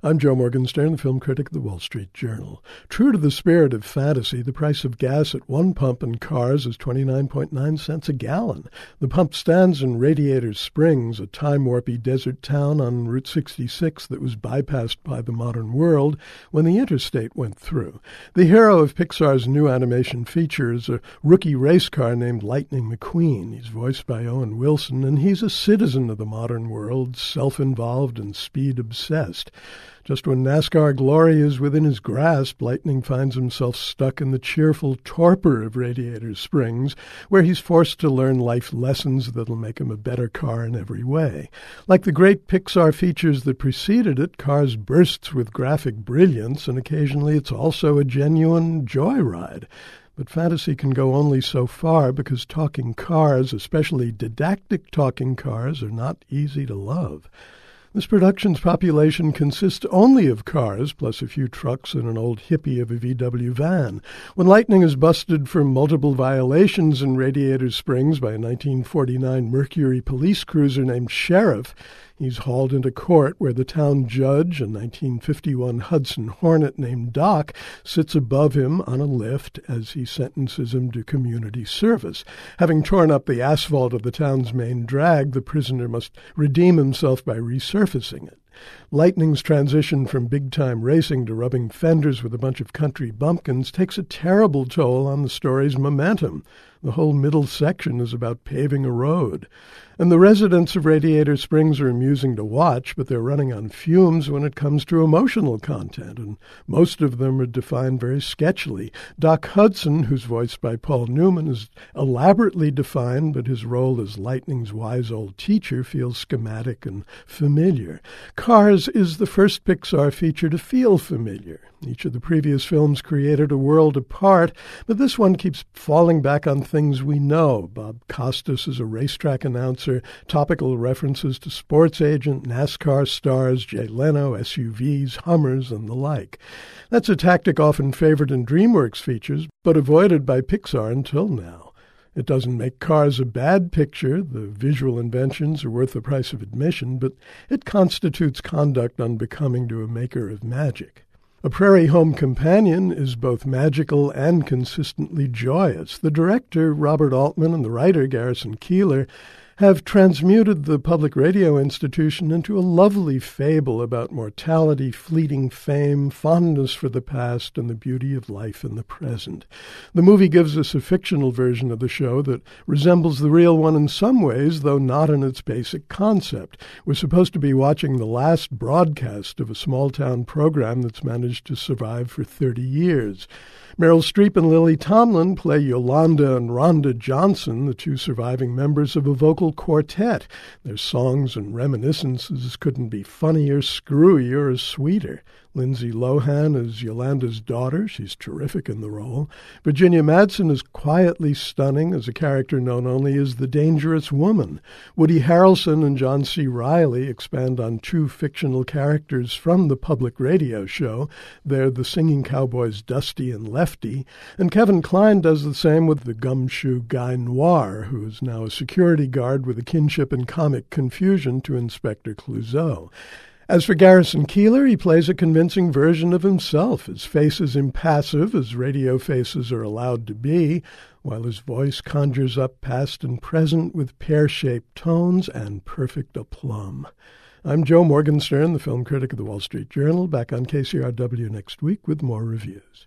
I'm Joe Morgenstern, the film critic of the Wall Street Journal. True to the spirit of fantasy, the price of gas at one pump in cars is 29.9 cents a gallon. The pump stands in Radiator Springs, a time-warpy desert town on Route 66 that was bypassed by the modern world when the interstate went through. The hero of Pixar's new animation feature is a rookie race car named Lightning McQueen. He's voiced by Owen Wilson, and he's a citizen of the modern world, self-involved and speed-obsessed. Just when NASCAR glory is within his grasp, Lightning finds himself stuck in the cheerful torpor of Radiator Springs, where he's forced to learn life lessons that'll make him a better car in every way. Like the great Pixar features that preceded it, Cars bursts with graphic brilliance, and occasionally it's also a genuine joyride. But fantasy can go only so far because talking cars, especially didactic talking cars, are not easy to love. This production's population consists only of cars, plus a few trucks and an old hippie of a VW van. When Lightning is busted for multiple violations in Radiator Springs by a 1949 Mercury police cruiser named Sheriff, He's hauled into court where the town judge, a 1951 Hudson Hornet named Doc, sits above him on a lift as he sentences him to community service. Having torn up the asphalt of the town's main drag, the prisoner must redeem himself by resurfacing it. Lightning's transition from big time racing to rubbing fenders with a bunch of country bumpkins takes a terrible toll on the story's momentum. The whole middle section is about paving a road. And the residents of Radiator Springs are amusing to watch, but they're running on fumes when it comes to emotional content, and most of them are defined very sketchily. Doc Hudson, who's voiced by Paul Newman, is elaborately defined, but his role as Lightning's wise old teacher feels schematic and familiar. Cars is the first Pixar feature to feel familiar. Each of the previous films created a world apart, but this one keeps falling back on things we know. Bob Costas is a racetrack announcer, topical references to sports agent, NASCAR stars, Jay Leno, SUVs, Hummers, and the like. That's a tactic often favored in DreamWorks features, but avoided by Pixar until now. It doesn't make Cars a bad picture. The visual inventions are worth the price of admission, but it constitutes conduct unbecoming to a maker of magic. A Prairie Home Companion is both magical and consistently joyous. The director, Robert Altman, and the writer, Garrison Keillor, have transmuted the public radio institution into a lovely fable about mortality, fleeting fame, fondness for the past, and the beauty of life in the present. The movie gives us a fictional version of the show that resembles the real one in some ways, though not in its basic concept. We're supposed to be watching the last broadcast of a small town program that's managed to survive for 30 years. Meryl Streep and Lily Tomlin play Yolanda and Rhonda Johnson, the two surviving members of a vocal quartet. Their songs and reminiscences couldn't be funnier, screwier, or sweeter. Lindsay Lohan is Yolanda's daughter. She's terrific in the role. Virginia Madsen is quietly stunning as a character known only as the dangerous woman. Woody Harrelson and John C. Reilly expand on two fictional characters from the public radio show. They're the singing cowboys Dusty and Lefty. And Kevin Kline does the same with the gumshoe Guy Noir, who is now a security guard with a kinship and comic confusion to Inspector Clouseau. As for Garrison Keillor, he plays a convincing version of himself. His face is impassive, as radio faces are allowed to be, while his voice conjures up past and present with pear shaped tones and perfect aplomb. I'm Joe Morgenstern, the film critic of the Wall Street Journal, back on KCRW next week with more reviews.